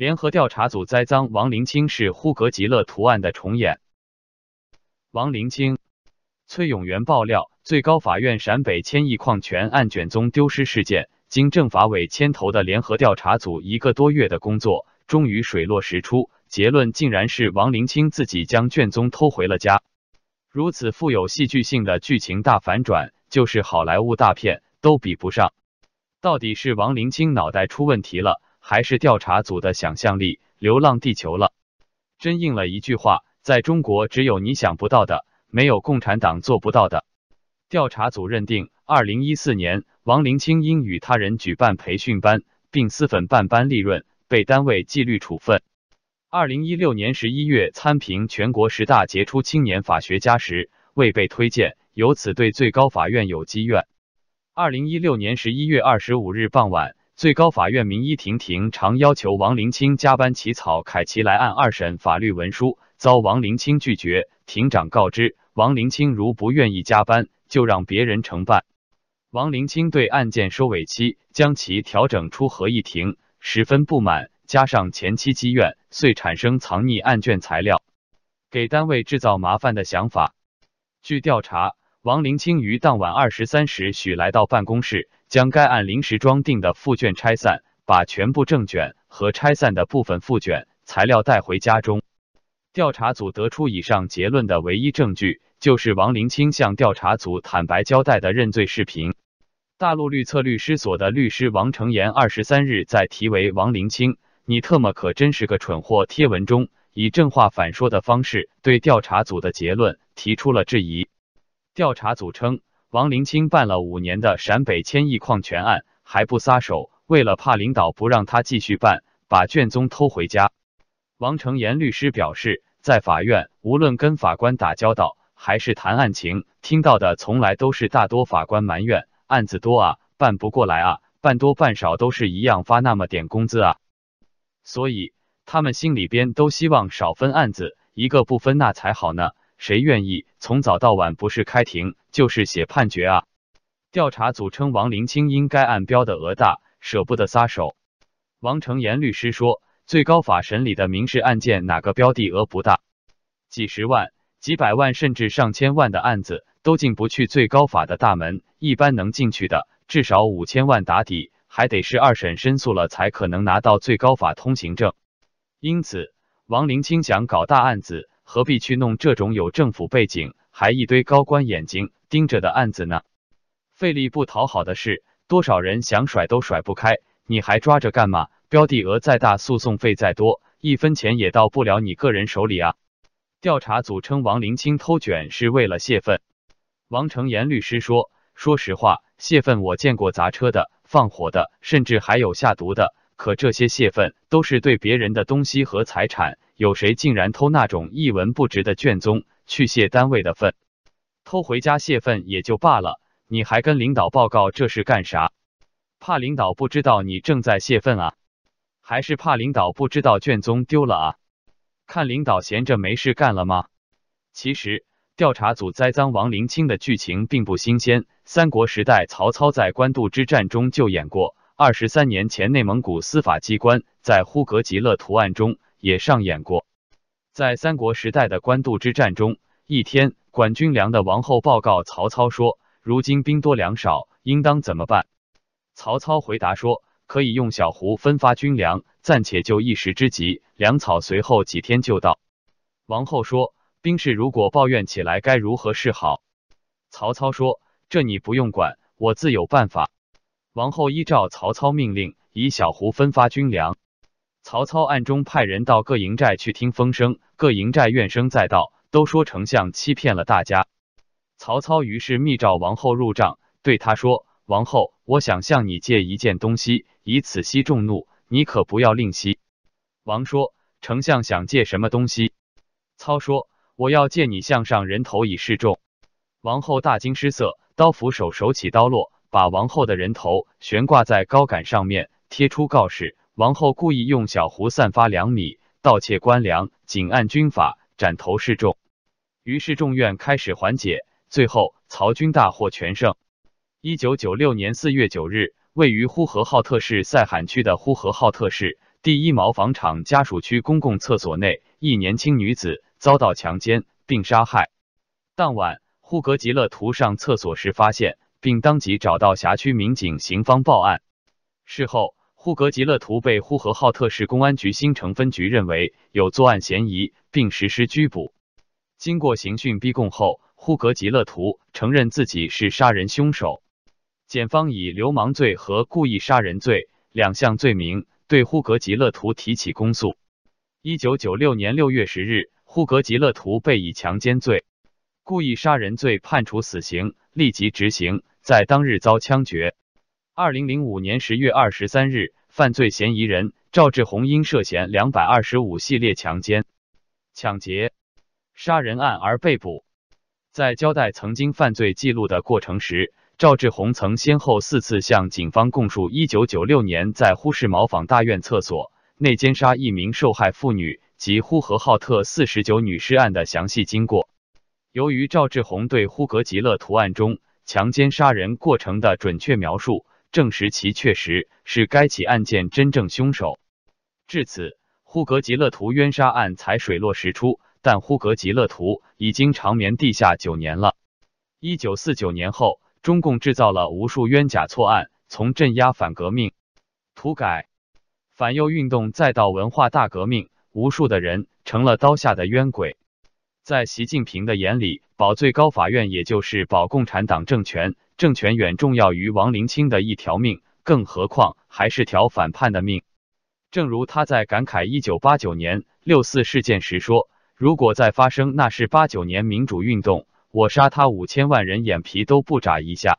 联合调查组栽赃王灵清是呼格吉勒图案的重演。王灵清、崔永元爆料，最高法院陕北千亿矿权案卷宗丢失事件，经政法委牵头的联合调查组一个多月的工作，终于水落石出，结论竟然是王灵清自己将卷宗偷回了家。如此富有戏剧性的剧情大反转，就是好莱坞大片都比不上。到底是王灵清脑袋出问题了？还是调查组的想象力流浪地球了，真应了一句话：在中国，只有你想不到的，没有共产党做不到的。调查组认定，二零一四年，王灵清因与他人举办培训班，并私粉办班利润，被单位纪律处分。二零一六年十一月参评全国十大杰出青年法学家时，未被推荐，由此对最高法院有积怨。二零一六年十一月二十五日傍晚。最高法院民一庭庭常要求王灵清加班起草凯奇莱案二审法律文书，遭王灵清拒绝。庭长告知王灵清，如不愿意加班，就让别人承办。王灵清对案件收尾期将其调整出合议庭十分不满，加上前期积怨，遂产生藏匿案卷材料，给单位制造麻烦的想法。据调查。王林清于当晚二十三时许来到办公室，将该案临时装订的复卷拆散，把全部正卷和拆散的部分复卷材料带回家中。调查组得出以上结论的唯一证据，就是王林清向调查组坦白交代的认罪视频。大陆律策律师所的律师王成岩二十三日在题为“王林清，你特么可真是个蠢货”贴文中，以正话反说的方式对调查组的结论提出了质疑。调查组称，王灵清办了五年的陕北千亿矿权案还不撒手，为了怕领导不让他继续办，把卷宗偷回家。王成岩律师表示，在法院，无论跟法官打交道还是谈案情，听到的从来都是大多法官埋怨案子多啊，办不过来啊，办多办少都是一样发那么点工资啊，所以他们心里边都希望少分案子，一个不分那才好呢。谁愿意从早到晚不是开庭就是写判决啊？调查组称王林清因该案标的额大，舍不得撒手。王成岩律师说，最高法审理的民事案件哪个标的额不大？几十万、几百万甚至上千万的案子都进不去最高法的大门，一般能进去的至少五千万打底，还得是二审申诉了才可能拿到最高法通行证。因此，王林清想搞大案子。何必去弄这种有政府背景还一堆高官眼睛盯着的案子呢？费力不讨好的事，多少人想甩都甩不开，你还抓着干嘛？标的额再大，诉讼费再多，一分钱也到不了你个人手里啊！调查组称王林清偷卷是为了泄愤。王成岩律师说：“说实话，泄愤我见过砸车的、放火的，甚至还有下毒的。可这些泄愤都是对别人的东西和财产。”有谁竟然偷那种一文不值的卷宗去泄单位的愤？偷回家泄愤也就罢了，你还跟领导报告这是干啥？怕领导不知道你正在泄愤啊？还是怕领导不知道卷宗丢了啊？看领导闲着没事干了吗？其实调查组栽赃王林清的剧情并不新鲜，三国时代曹操在官渡之战中就演过，二十三年前内蒙古司法机关在呼格吉勒图案中。也上演过，在三国时代的官渡之战中，一天，管军粮的王后报告曹操说：“如今兵多粮少，应当怎么办？”曹操回答说：“可以用小胡分发军粮，暂且就一时之急，粮草随后几天就到。”王后说：“兵士如果抱怨起来，该如何是好？”曹操说：“这你不用管，我自有办法。”王后依照曹操命令，以小胡分发军粮。曹操暗中派人到各营寨去听风声，各营寨怨声载道，都说丞相欺骗了大家。曹操于是密召王后入帐，对他说：“王后，我想向你借一件东西，以此息众怒，你可不要吝惜。”王说：“丞相想借什么东西？”操说：“我要借你项上人头以示众。”王后大惊失色，刀斧手手起刀落，把王后的人头悬挂在高杆上面，贴出告示。王后故意用小壶散发粮米，盗窃官粮，仅按军法斩头示众。于是众怨开始缓解，最后曹军大获全胜。一九九六年四月九日，位于呼和浩特市赛罕区的呼和浩特市第一毛纺厂家属区公共厕所内，一年轻女子遭到强奸并杀害。当晚，呼格吉勒图上厕所时发现，并当即找到辖区民警、刑方报案。事后，呼格吉勒图被呼和浩特市公安局新城分局认为有作案嫌疑，并实施拘捕。经过刑讯逼供后，呼格吉勒图承认自己是杀人凶手。检方以流氓罪和故意杀人罪两项罪名。对呼格吉勒图提起公诉。一九九六年六月十日，呼格吉勒图被以强奸罪、故意杀人罪判处死刑，立即执行，在当日遭枪决。二零零五年十月二十三日，犯罪嫌疑人赵志红因涉嫌两百二十五系列强奸、抢劫、杀人案而被捕。在交代曾经犯罪记录的过程时，赵志红曾先后四次向警方供述，一九九六年在呼市毛纺大院厕所内奸杀一名受害妇女及呼和浩特四十九女尸案的详细经过。由于赵志红对呼格吉勒图案中强奸杀人过程的准确描述，证实其确实是该起案件真正凶手。至此，呼格吉勒图冤杀案才水落石出。但呼格吉勒图已经长眠地下九年了。一九四九年后。中共制造了无数冤假错案，从镇压反革命、土改、反右运动，再到文化大革命，无数的人成了刀下的冤鬼。在习近平的眼里，保最高法院也就是保共产党政权，政权远重要于王林清的一条命，更何况还是条反叛的命。正如他在感慨一九八九年六四事件时说：“如果再发生那是八九年民主运动。”我杀他五千万人，眼皮都不眨一下。